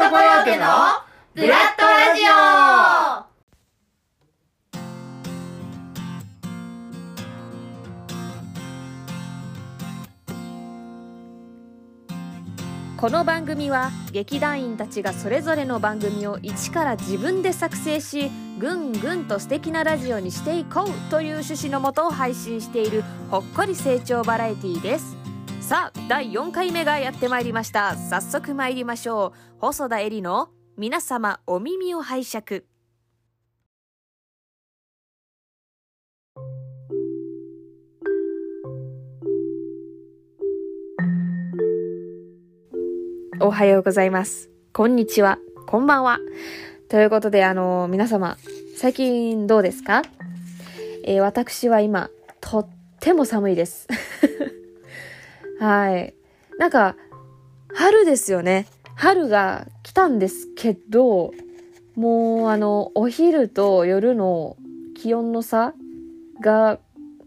トコヨーテのブラッドラジオ。この番組は劇団員たちがそれぞれの番組を一から自分で作成しぐんぐんと素敵なラジオにしていこうという趣旨のもとを配信しているほっこり成長バラエティーです。さあ第4回目がやってまいりました早速参りましょう細田絵里の皆様お耳を拝借おはようございます。こんにちは。こんばんは。ということで、あの、皆様、最近どうですか？えー私は今、とっても寒いです。はい。なんか、春ですよね。春が来たんですけど、もう、あの、お昼と夜の気温の差が、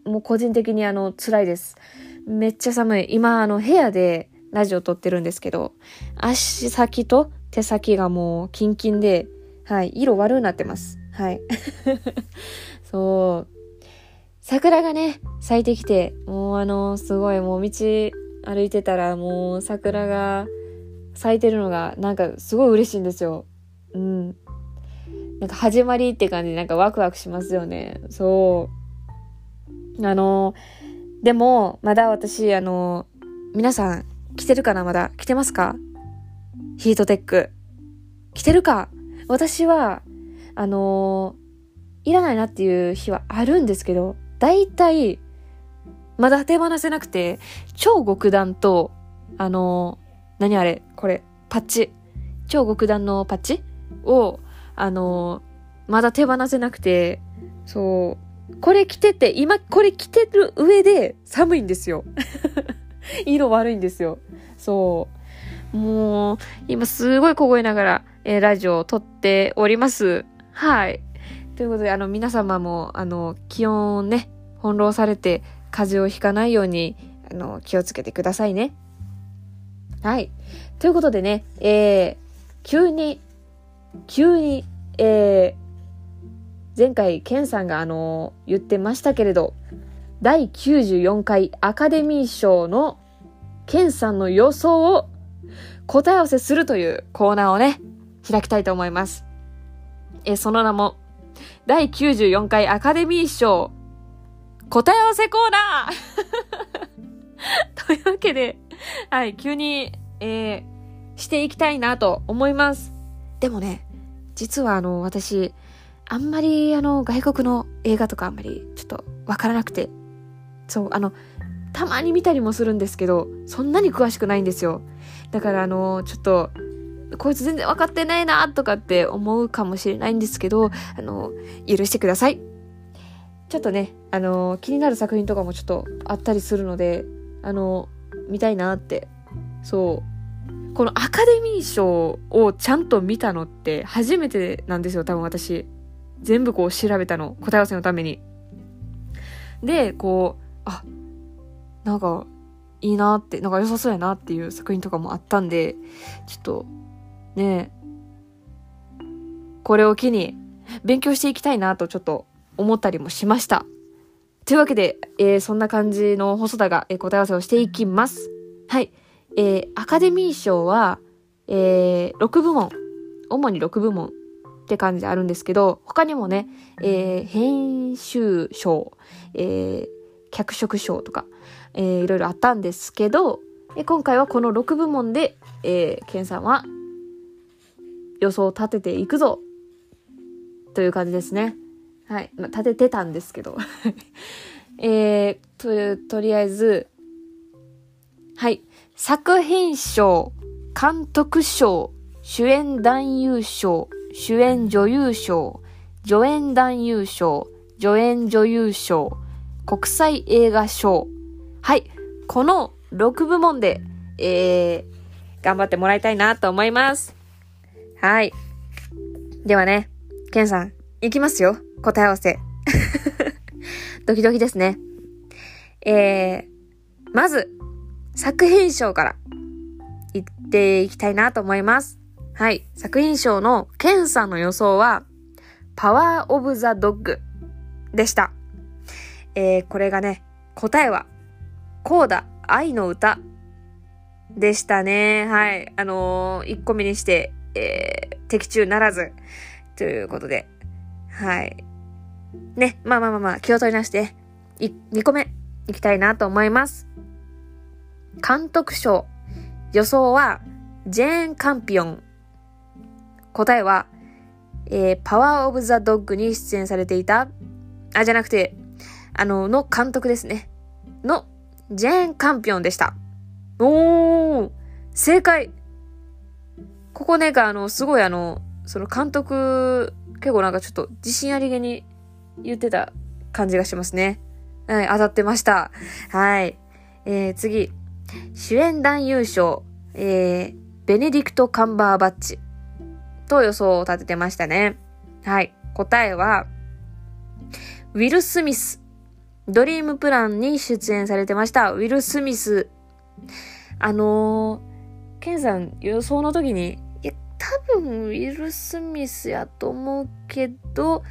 もう個人的にあの、辛いです。めっちゃ寒い。今、あの、部屋でラジオ撮ってるんですけど、足先と手先がもうキンキンで、はい、色悪くなってます。はい。そう。桜がね、咲いてきて、もうあの、すごいもう道歩いてたらもう桜が咲いてるのがなんかすごい嬉しいんですよ。うん。なんか始まりって感じでなんかワクワクしますよね。そう。あの、でも、まだ私、あの、皆さん、着てるかなまだ？着てますか？ヒートテック。着てるか？私は、あのいらないなっていう日はあるんですけど、大体、まだ手放せなくて、超極暖と、あの何あれこれ、パッチ。超極暖のパッチ？を、あのまだ手放せなくて、そう、これ着てて、今これ着てる上で寒いんですよ。色悪いんですよ。そう。もう、今すごい凍えながら、えーラジオを撮っております。はい。ということで、あの、皆様も、あの、気温ね、翻弄されて、風邪をひかないように、あの、気をつけてくださいね。はい。ということでね、えー、急に、急に、えー、前回、ケンさんが、あの、言ってましたけれど、第94回アカデミー賞のケンさんの予想を答え合わせするというコーナーをね、開きたいと思います。えー、その名も、第94回アカデミー賞答え合わせコーナー というわけで、はい、急に、えー、していきたいなと思います。でもね、実はあの、私、あんまりあの、外国の映画とかあんまりちょっとわからなくて、そう、あの、たまに見たりもするんですけど、そんなに詳しくないんですよ。だからあの、ちょっと、こいつ全然分かってないなとかって思うかもしれないんですけど、あの、許してください。ちょっとね、あの、気になる作品とかもちょっとあったりするので、あの、見たいなって。そう。このアカデミー賞をちゃんと見たのって初めてなんですよ、多分私。全部こう調べたの。答え合わせのために。で、こう、あ、なんか、いいなって、なんか良さそうやなっていう作品とかもあったんで、ちょっと、ね、これを機に勉強していきたいなとちょっと思ったりもしました。というわけで、えーそんな感じの細田が、えー答え合わせをしていきます。はい。えーアカデミー賞は、えー6部門、主に6部門って感じであるんですけど、他にもね、えー編集賞、えー脚色賞とか、えーいろいろあったんですけど、え今回はこの6部門で、えー、ケンさんは予想を立てていくぞという感じですね。はい。まあ、立ててたんですけど。えー、と、とりあえず、はい。作品賞、監督賞、主演男優賞、主演女優賞、助演男優賞、助演女優賞、国際映画賞。はい。この6部門で、えー、頑張ってもらいたいなと思います。はい。ではね、ケンさん、いきますよ。答え合わせ。ドキドキですね。えー、まず、作品賞から、いっていきたいなと思います。はい。作品賞のケンさんの予想は、パワーオブザドッグでした。えー、これがね、答えは、コーダ愛の歌でしたね。はい。あのー、1個目にして、えー、的中ならず、ということで、はい。ね、まあまあまあまあ、気を取りなして、い2個目、いきたいなと思います。監督賞。予想は、ジェーン・カンピオン。答えは、えー、パワー・オブ・ザ・ドッグに出演されていた、あ、じゃなくて、あの、の監督ですね。の、ジェーン・カンピオンでした。おー正解ここね、あの、すごいあの、その監督、結構なんかちょっと自信ありげに言ってた感じがしますね。はい、当たってました。はい。えー、次。主演男優賞、えー、ベネディクト・カンバーバッチと予想を立ててましたね。はい。答えは、ウィル・スミス。ドリームプランに出演されてました。ウィル・スミス。あのー、ケンさん予想の時に、いや、多分ウィル・スミスやと思うけど、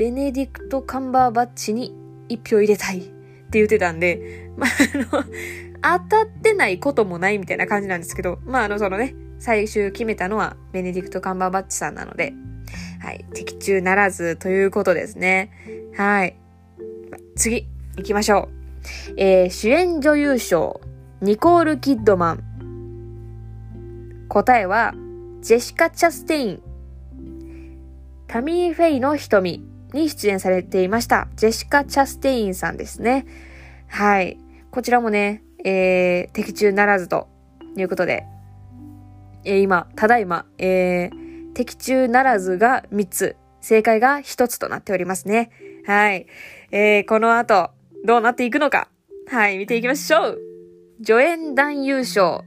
ベネディクト・カンバーバッチに一票入れたいって言ってたんで、まあ、あの、当たってないこともないみたいな感じなんですけど、まあ、あの、そのね、最終決めたのはベネディクト・カンバーバッチさんなので、はい、的中ならずということですね。はい。次、行きましょう。えー、主演女優賞、ニコール・キッドマン。答えは、ジェシカ・チャステイン。タミー・フェイの瞳。に出演されていました。ジェシカ・チャステインさんですね。はい。こちらもね、えー、的中ならずということで、えー、今、ただいま、えー、的中ならずが3つ、正解が1つとなっておりますね。はい。えー、この後、どうなっていくのか。はい、見ていきましょう。助演男優賞。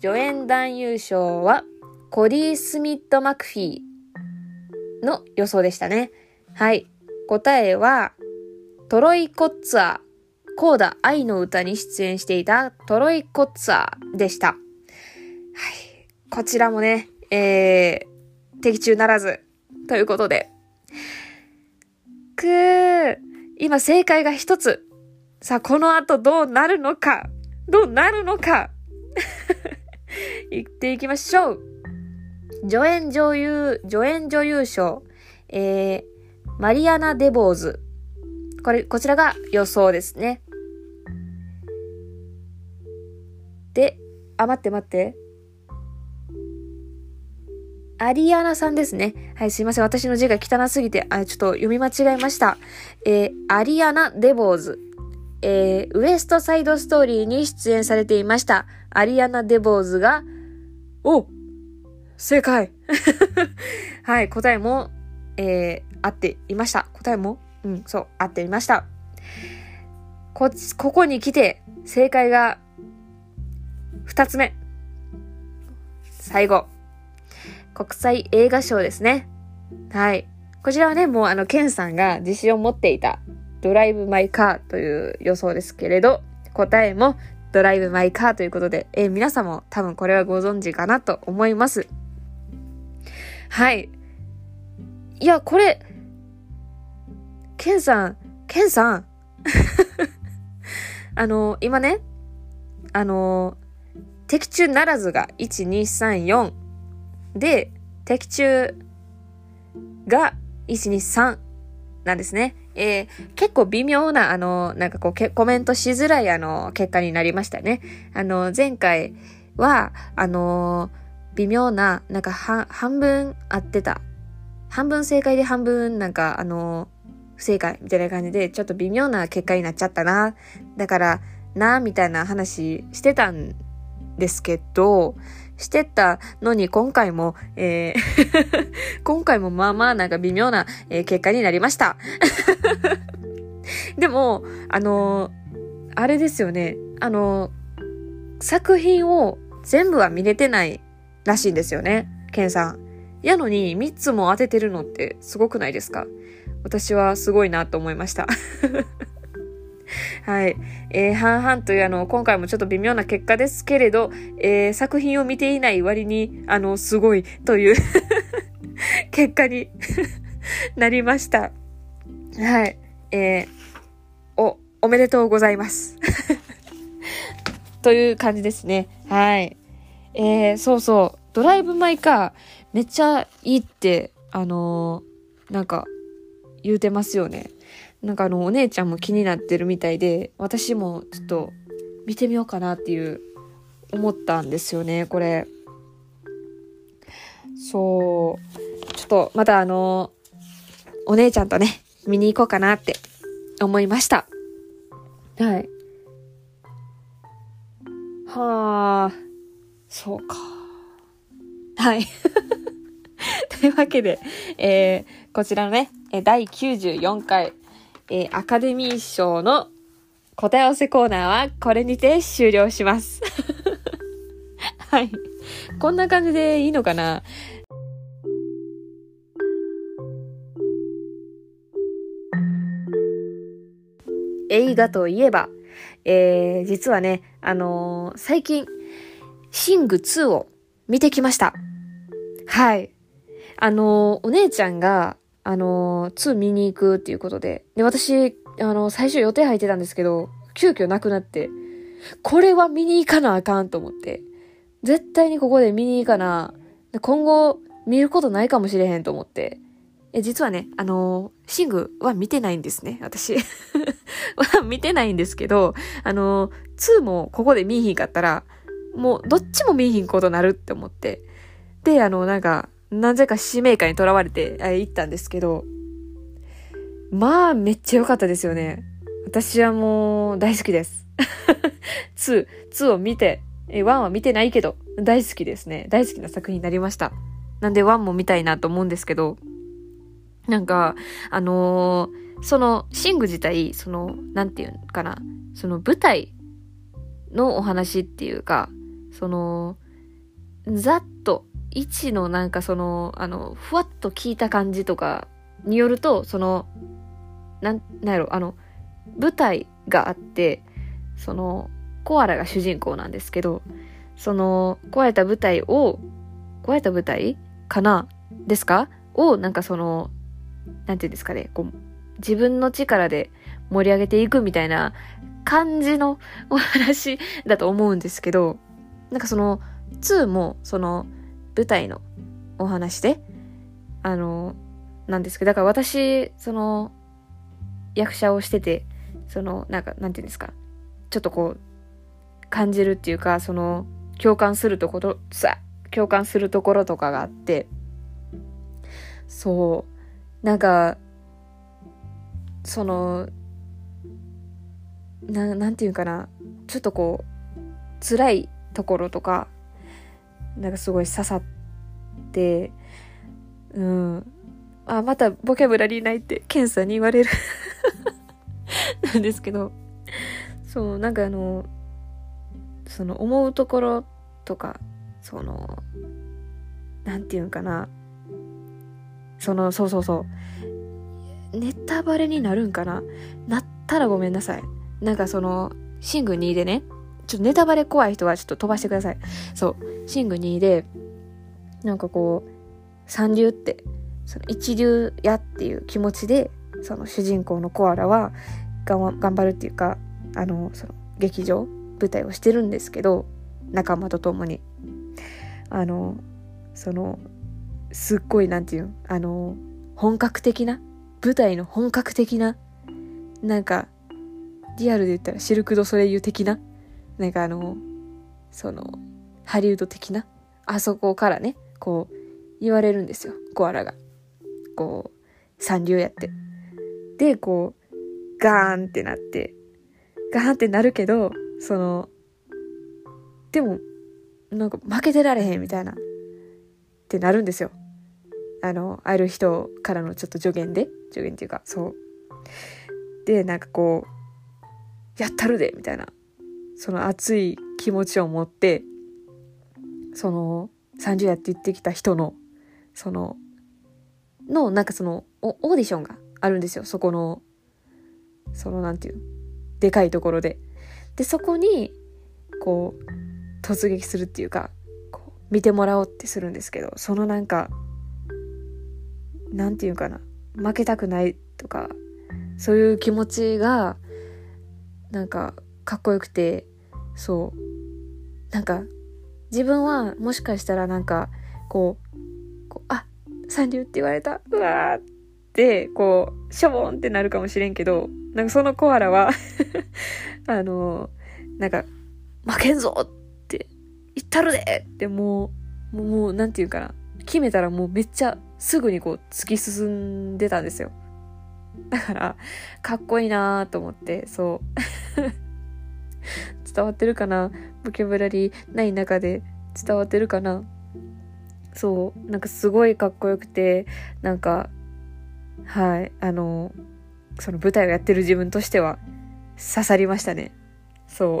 助演男優賞は、コディ・スミット・マクフィー。の予想でしたね。はい。答えは、トロイ・コッツァー、コーダ愛の歌に出演していたトロイ・コッツァーでした。はい。こちらもね、えー、的中ならず、ということで。くー、今正解が一つ。さあ、この後どうなるのかどうなるのか 行っていきましょう助演女優、助演女優賞、えー、マリアナ・デボーズ。これ、こちらが予想ですね。で、あ、待って待って。アリアナさんですね。はい、すいません。私の字が汚すぎて、あ、ちょっと読み間違えました。えー、アリアナ・デボーズ。えー、ウエストサイドストーリーに出演されていました。アリアナ・デボーズが、お正解 はい、答えも、えー、合っていました。答えも？うん、そう、合っていました。こ、ここに来て、正解が、二つ目。最後。国際映画賞ですね。はい。こちらはね、もうあの、ケンさんが自信を持っていた、ドライブ・マイ・カーという予想ですけれど、答えもドライブ・マイ・カーということで、えー、皆さんも多分これはご存知かなと思います。はい。いや、これ、ケンさん、ケンさん。あの、今ね、あの、的中ならずが1、2、3、4で、的中が1、2、3なんですね。えー、結構微妙な、あの、なんかこう、コメントしづらい、あの、結果になりましたね。あの、前回は、あの微妙な、なんか半分合ってた。半分正解で半分なんかあの不正解みたいな感じでちょっと微妙な結果になっちゃったな。だからな、みたいな話してたんですけど、してたのに今回も、えー 今回もまあまあなんか微妙な、え、結果になりました。でも、あの、あれですよね。あの、作品を全部は見れてないらしいんですよね、ケンさん。やのに3つも当ててるのってすごくないですか？私はすごいなと思いました。はい。えー、半々というあの、今回もちょっと微妙な結果ですけれど、えー、作品を見ていない割に、あの、すごいという 結果に なりました。はい。えー、お、おめでとうございます。という感じですね。はい。えー、そうそう。ドライブ・マイ・カー、めっちゃいいって、あのー、なんか、言うてますよね。なんかあの、お姉ちゃんも気になってるみたいで、私もちょっと見てみようかなっていう、思ったんですよね、これ。そう。ちょっと、またあのー、お姉ちゃんとね、見に行こうかなって思いました。はい。はあ、そうか。はい。というわけで、えー、こちらのね、第94回、えー、アカデミー賞の答え合わせコーナーはこれにて終了します。はい。こんな感じでいいのかな？映画といえば、えー、実はね、あのー、最近、シング2を見てきました。はい。あの、お姉ちゃんが、あの、2見に行くっていうことで、で、私、あの最初予定入ってたんですけど、急遽なくなって、これは見に行かなあかんと思って、絶対にここで見に行かな、今後見ることないかもしれへんと思って、え、実はね、あのー、シングは見てないんですね、私。は見てないんですけど、あの、2もここで見いひんかったら、もうどっちも見いひんことなるって思って。で、あの、なんか、なぜか使命感にとらわれて、行ったんですけど、まあ、めっちゃ良かったですよね。私はもう、大好きです。2、2を見て、1は見てないけど、大好きですね。大好きな作品になりました。なんで1も見たいなと思うんですけど、なんか、あのー、その、シング自体、その、なんていうのかな、その舞台のお話っていうか、その、ざっと、一のなんかその、あの、ふわっと聞いた感じとかによると、その、なん、なんやろ、あの、舞台があって、その、コアラが主人公なんですけど、その、壊れた舞台を、壊れた舞台かなですか？を、なんかその、なんていうんですかね、こう、自分の力で盛り上げていくみたいな感じのお話だと思うんですけど、なんかその、2も、その、舞台のお話で、あの、なんですけど、だから私、その、役者をしてて、その、なんか、なんていうんですか、ちょっとこう、感じるっていうか、その、共感するところ、さ、共感するところとかがあって、そう、なんか、その、ななんていうかな、ちょっとこう、辛いところとか、なんかすごい刺さって、うん。あ、またボキャブラリーないって検査に言われる なんですけど、そう、なんかあの、その思うところとか、その、なんていうんかな、その、そうそうそう。ネタバレになるんかななったらごめんなさい。なんかその、シング2でね、ちょっとネタバレ怖い人はちょっと飛ばしてください。そう。シング2で、なんかこう、三流って、その一流やっていう気持ちで、その主人公のコアラは頑張るっていうか、あの、その劇場、舞台をしてるんですけど、仲間と共に。あの、その、すっごいなんていうあの本格的な舞台の本格的ななんかリアルで言ったらシルク・ド・ソレイユ的ななんかあのそのハリウッド的なあそこからねこう言われるんですよ。コアラが。こう三流やって。でこうガーンってなって。ガーンってなるけどそのでもなんか負けてられへんみたいな。ってなるんですよ。あの、ある人からのちょっと助言で、助言っていうか、そう。で、なんかこう、やったるでみたいな、その熱い気持ちを持って、その、30やって言ってきた人の、その、の、なんかその、オーディションがあるんですよ。そこの、その、なんていうでかいところで。で、そこに、こう、突撃するっていうか、こう、見てもらおうってするんですけど、そのなんか、なんていうかな、負けたくないとか、そういう気持ちが、なんか、かっこよくて、そう。なんか、自分はもしかしたらなんか、こう、こうあ、三流って言われた。うわーって、こう、しょぼんってなるかもしれんけど、なんかそのコアラは あの、なんか、負けんぞって言ったるでってもう、もう、なんていうかな。決めたらもうめっちゃすぐにこう突き進んでたんですよ。だから、かっこいいなと思って、そう。伝わってるかな？ボキャブラリーない中で伝わってるかな？そう、なんかすごいかっこよくて、なんか、はい、あの、その舞台をやってる自分としては刺さりましたね。そう。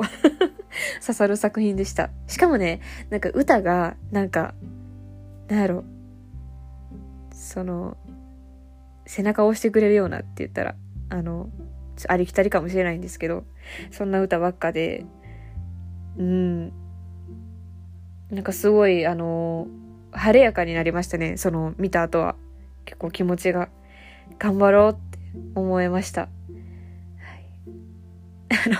刺さる作品でした。しかもね、なんか歌が、なんか、なんやろ、その、背中を押してくれるようなって言ったら、あの、ありきたりかもしれないんですけど、そんな歌ばっかで、うん、なんかすごい、あの、晴れやかになりましたね。その、見た後は。結構気持ちが、頑張ろうって思いました。はい。あの、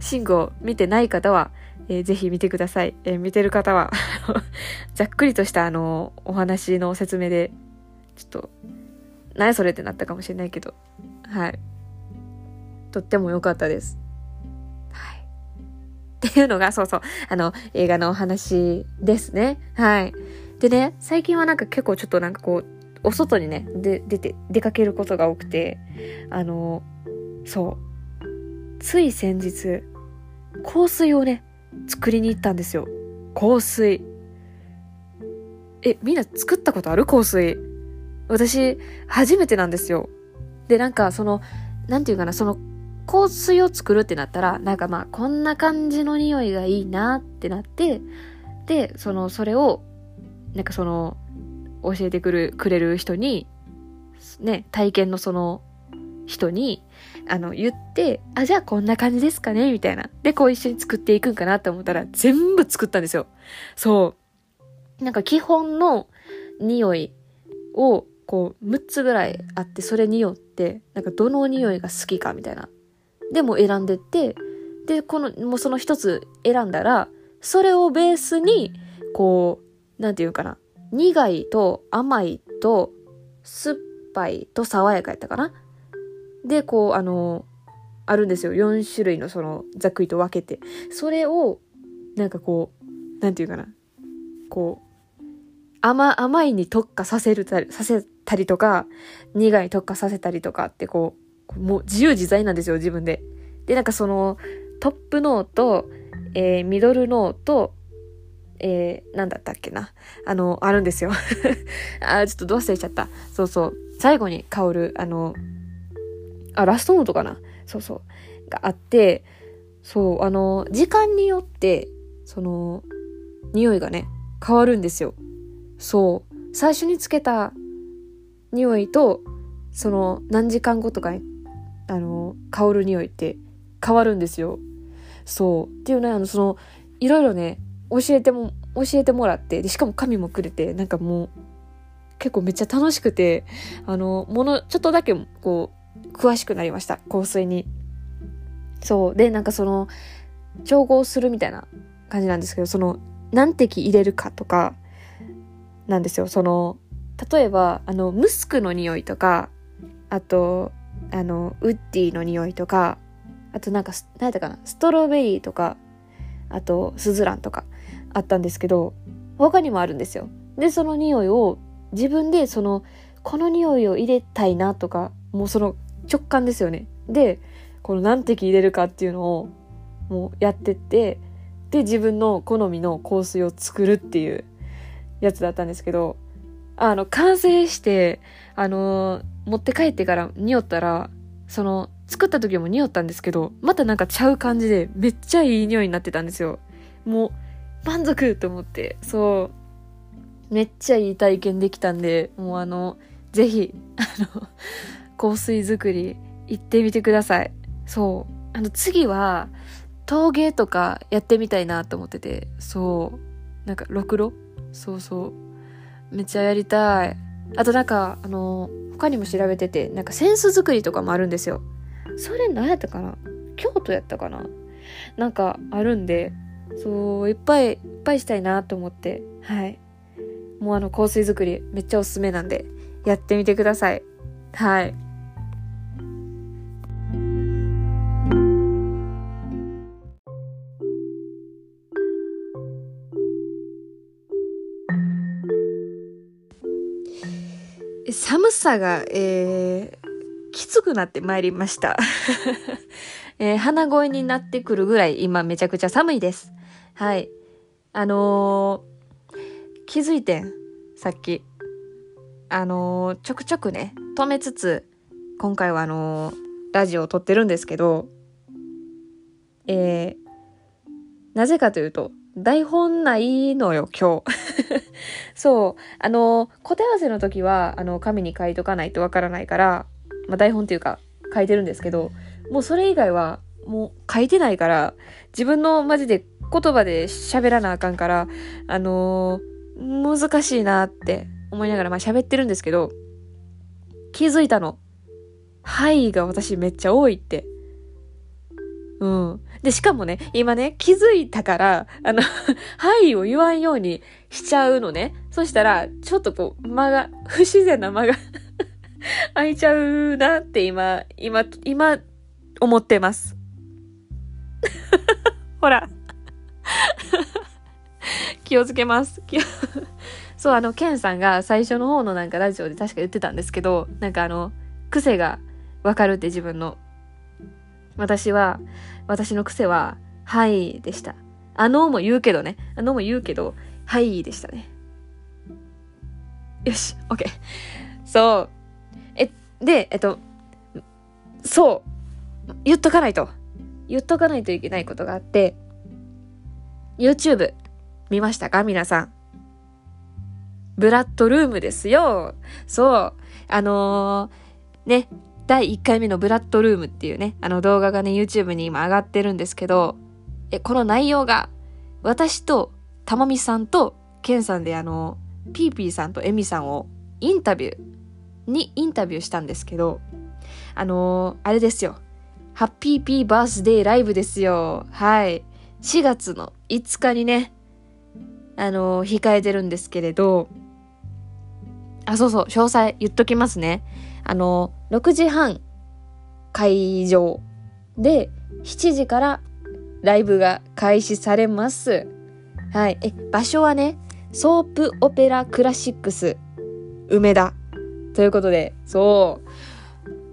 シングを見てない方は、えー、ぜひ見てください。えー、見てる方は ざっくりとしたあの、お話の説明で、ちょっと、何それってなったかもしれないけど、はい。とっても良かったです。っていうのが、そうそう、あの、映画のお話ですね。はい。でね、最近はなんか結構ちょっとなんかこう、お外にね、で、出て、出かけることが多くて、あの、そう。つい先日、香水をね、作りに行ったんですよ。香水。え、みんな作ったことある？香水。私、初めてなんですよ。で、なんか、その、なんていうかな、その、香水を作るってなったら、なんかまあ、こんな感じの匂いがいいなってなって、で、その、それを、なんかその、教えてくる、くれる人に、ね、体験のその人に、あの、言って、あ、じゃあこんな感じですかねみたいな。で、こう一緒に作っていくんかなって思ったら、全部作ったんですよ。そう。なんか基本の匂いを、こう、6つぐらいあって、それによって、なんかどの匂いが好きかみたいな。でも選んでって、で、この、もうその一つ選んだら、それをベースに、こう、なんていうかな。苦いと甘いと酸っぱいと爽やかやったかな。で、こう、あの、あるんですよ。4種類のその、ざっくりと分けて。それを、なんかこう、なんていうかな。こう、甘、甘いに特化させるたり、させたりとか、苦いに特化させたりとかってこう、もう自由自在なんですよ、自分で。で、なんかその、トップノート、えー、ミドルノート、えー、なんだったっけな。あの、あるんですよ。あ、ちょっとどう忘れちゃった。そうそう。最後に香る、あの、あ、ラストノートかな。そうそう。があって、そう、あの、時間によって、その、匂いがね、変わるんですよ。そう。最初につけた匂いと、その、何時間後とかに、あの、香る匂いって変わるんですよ。そう。っていうね、あの、その、いろいろね、教えても、教えてもらって、で、しかも紙もくれて、なんかもう、結構めっちゃ楽しくて、あの、もの、ちょっとだけ、こう、詳しくなりました。香水に。そう。で、なんかその、調合するみたいな感じなんですけど、その、何滴入れるかとか、なんですよ。その、例えば、あの、ムスクの匂いとか、あと、あの、ウッディの匂いとか、あとなんか、何やったかな、ストロベリーとか、あと、スズランとか、あったんですけど、他にもあるんですよ。で、その匂いを自分でその、この匂いを入れたいなとか、もうその直感ですよね。で、この何滴入れるかっていうのをもうやってって、で、自分の好みの香水を作るっていうやつだったんですけど、あの、完成して、あの、持って帰ってから匂ったら、その、作った時も匂ったんですけど、またなんかちゃう感じで、めっちゃいい匂いになってたんですよ。もう、満足と思って、そう、めっちゃいい体験できたんで、もうあの、ぜひ、あの、香水作り行ってみてください。そう。あの次は陶芸とかやってみたいなと思っててそうなんかろくろ？そうそうめっちゃやりたいあとなんかあの他にも調べててなんかセンス作りとかもあるんですよ。それ何やったかな？京都やったかな？なんかあるんでそういっぱいいっぱいしたいなと思って。はい。もうあの香水作りめっちゃおすすめなんでやってみてください。はい。寒さが、えー、きつくなってまいりました。えー、鼻声になってくるぐらい今めちゃくちゃ寒いです。はい。あのー、気づいてん、さっき。あのー、ちょくちょくね、止めつつ、今回はあのラジオを撮ってるんですけど、えなぜかというと、台本ないのよ、今日。そう。あの、答え合わせの時は、あの、紙に書いとかないとわからないから、まあ、台本っていうか、書いてるんですけど、もうそれ以外は、もう書いてないから、自分のマジで言葉で喋らなあかんから、あのー、難しいなって思いながら、まあ喋ってるんですけど、気づいたの。はいが私めっちゃ多いって。うん。で、しかもね、今ね、気づいたから、あの はいを言わんようにしちゃうのね。そしたら、ちょっとこう、間が、不自然な間が 空いちゃうなって今、今、今、思ってます。ほら。気をつけます。そう、あの、ケンさんが最初の方のなんかラジオで確か言ってたんですけど、なんかあの、癖がわかるって自分の私は、私の癖は、はいでした。あのーも言うけどね。あのも言うけど、はいでしたね。よし、オッケー。そう。え、で、えっと、そう。言っとかないと。言っとかないといけないことがあって、YouTube 見ましたか？皆さん。ブラッドルームですよ。そう。あのー、ね、第1回目のブラッドルームっていうね、あの動画がね、YouTube に今上がってるんですけど、え、この内容が、私と、たまみさんと、ケンさんであの、ピーピーさんとエミさんをインタビューにインタビューしたんですけど、あのー、あれですよ。ハッピーピーバースデーライブですよ。はい。4月の5日にね、あのー、控えてるんですけれど、あ、そうそう、詳細言っときますね。あの、6時半会場で7時からライブが開始されます。はい。え、場所はね、ソープオペラクラシックス梅田ということで、そ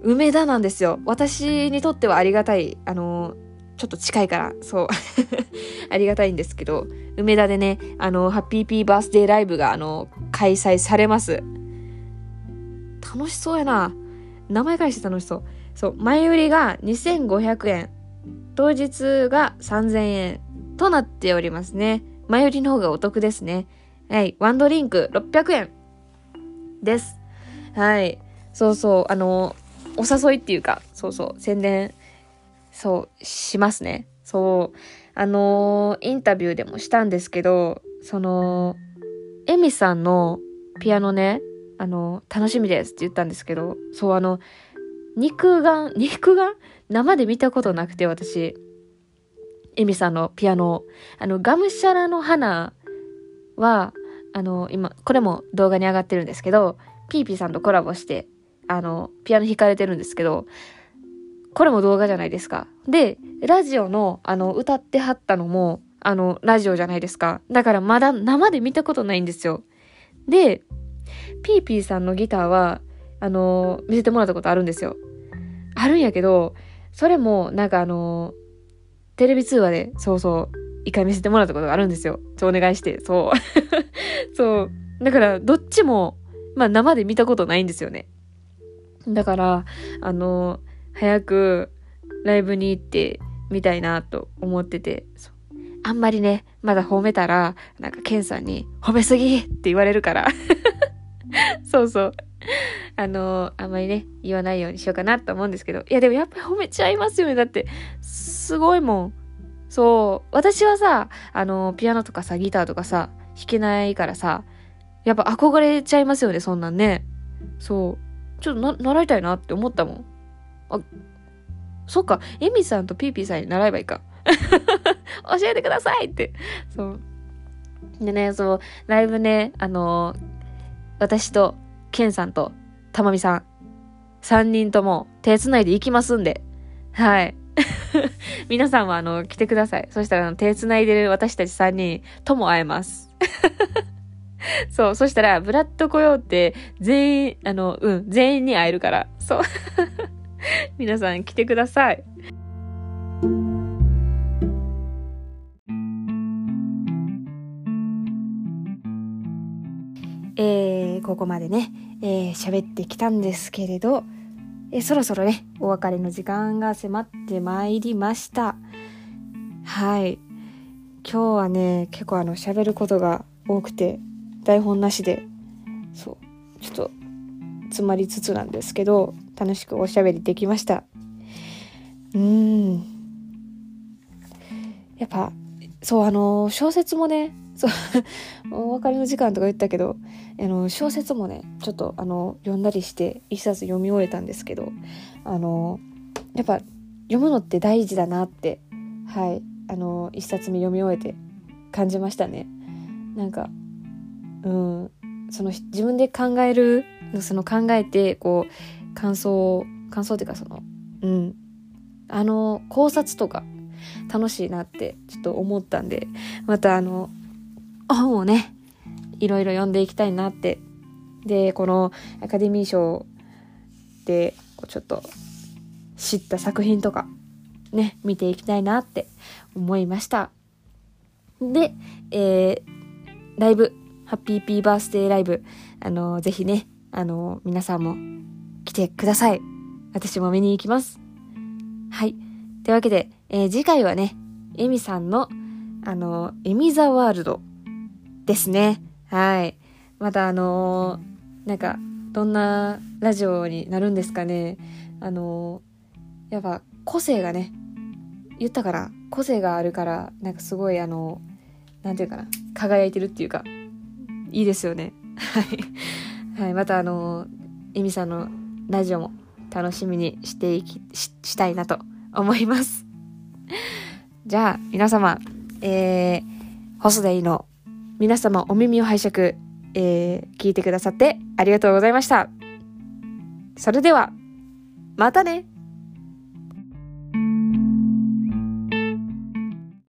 う、梅田なんですよ。私にとってはありがたい、あの、ちょっと近いから、そう、ありがたいんですけど、梅田でね、あの、ハッピーピーバースデーライブが、あの、開催されます。楽しそうやな。名前からして楽しそう。そう、前売りが2500円。当日が3000円となっておりますね。前売りの方がお得ですね。はい。ワンドリンク600円です。はい。そうそう。あの、お誘いっていうか、そうそう、宣伝、そう、しますね。そう。あのインタビューでもしたんですけど、その、エミさんのピアノね、あの、楽しみですって言ったんですけど、そう、あの、肉眼、肉眼？生で見たことなくて、私。エミさんのピアノ。あの、ガムシャラの花は、あの、今、これも動画に上がってるんですけど、ピーピーさんとコラボして、あの、ピアノ弾かれてるんですけど、これも動画じゃないですか。で、ラジオの、あの、歌ってはったのも、あの、ラジオじゃないですか。だからまだ生で見たことないんですよ。で、ピーピーさんのギターは、あの、見せてもらったことあるんですよ。あるんやけど、それも、なんかあの、テレビ通話で、そうそう、一回見せてもらったことがあるんですよ。そう、お願いして、そう。そう。だから、どっちも、まあ、生で見たことないんですよね。だから、あの、早く、ライブに行ってみたいなと思ってて、あんまりね、まだ褒めたら、なんか、ケンさんに、褒めすぎって言われるから そうそう。あの、あんまりね、言わないようにしようかなと思うんですけど。いや、でもやっぱり褒めちゃいますよね。だって、すごいもん。そう。私はさ、あの、ピアノとかさ、ギターとかさ、弾けないからさ、やっぱ憧れちゃいますよね、そんなんね。そう。ちょっとな、習いたいなって思ったもん。あ、そっか、エミさんとピーピーさんに習えばいいか。教えてくださいって。そう。でね、そう、ライブね、あの私と、ケンさんと、たまみさん、3人とも手繋いで行きますんで、はい。皆さんはあの、来てください。そしたらあの手繋いでる私たち3人とも会えます。そう、そしたら、ブラッド来ようって、全員、あの、うん、全員に会えるから。そう。皆さん来てください。えー、ここまでね、えー、喋ってきたんですけれど、えー、そろそろね、お別れの時間が迫ってまいりました。はい。今日はね、結構あの、喋ることが多くて、台本なしで、そう、ちょっと、詰まりつつなんですけど、楽しくおしゃべりできました。うん。やっぱ、そう、あの、小説もね、そう、お別れの時間とか言ったけど、あの、小説もね、ちょっと、あの、読んだりして、一冊読み終えたんですけど、あの、やっぱ、読むのって大事だなって、はい、あの、一冊目読み終えて感じましたね。なんか、うん、その自分で考える、その考えて、こう、感想、感想っていうかその、うん、あの、考察とか楽しいなってちょっと思ったんで、またあの、本をね、いろいろ読んでいきたいなって。で、このアカデミー賞で、ちょっと知った作品とか、ね、見ていきたいなって思いました。で、えー、ライブ、ハッピーピーバースデーライブ、あのー、ぜひね、あのー、皆さんも来てください。私も見に行きます。はい。というわけで、えー、次回はね、エミさんの、あのエミザワールドですね。はい。またあのー、なんか、どんなラジオになるんですかね。あのー、やっぱ個性がね、言ったから、個性があるから、なんかすごいあのー、なんていうかな、輝いてるっていうか、いいですよね。はい。はい。またあのエミさんのラジオも楽しみにしていき、ししたいなと思います。じゃあ、皆様、えー、細田いの皆様お耳を拝借、えー、聞いてくださってありがとうございました。それでは、またね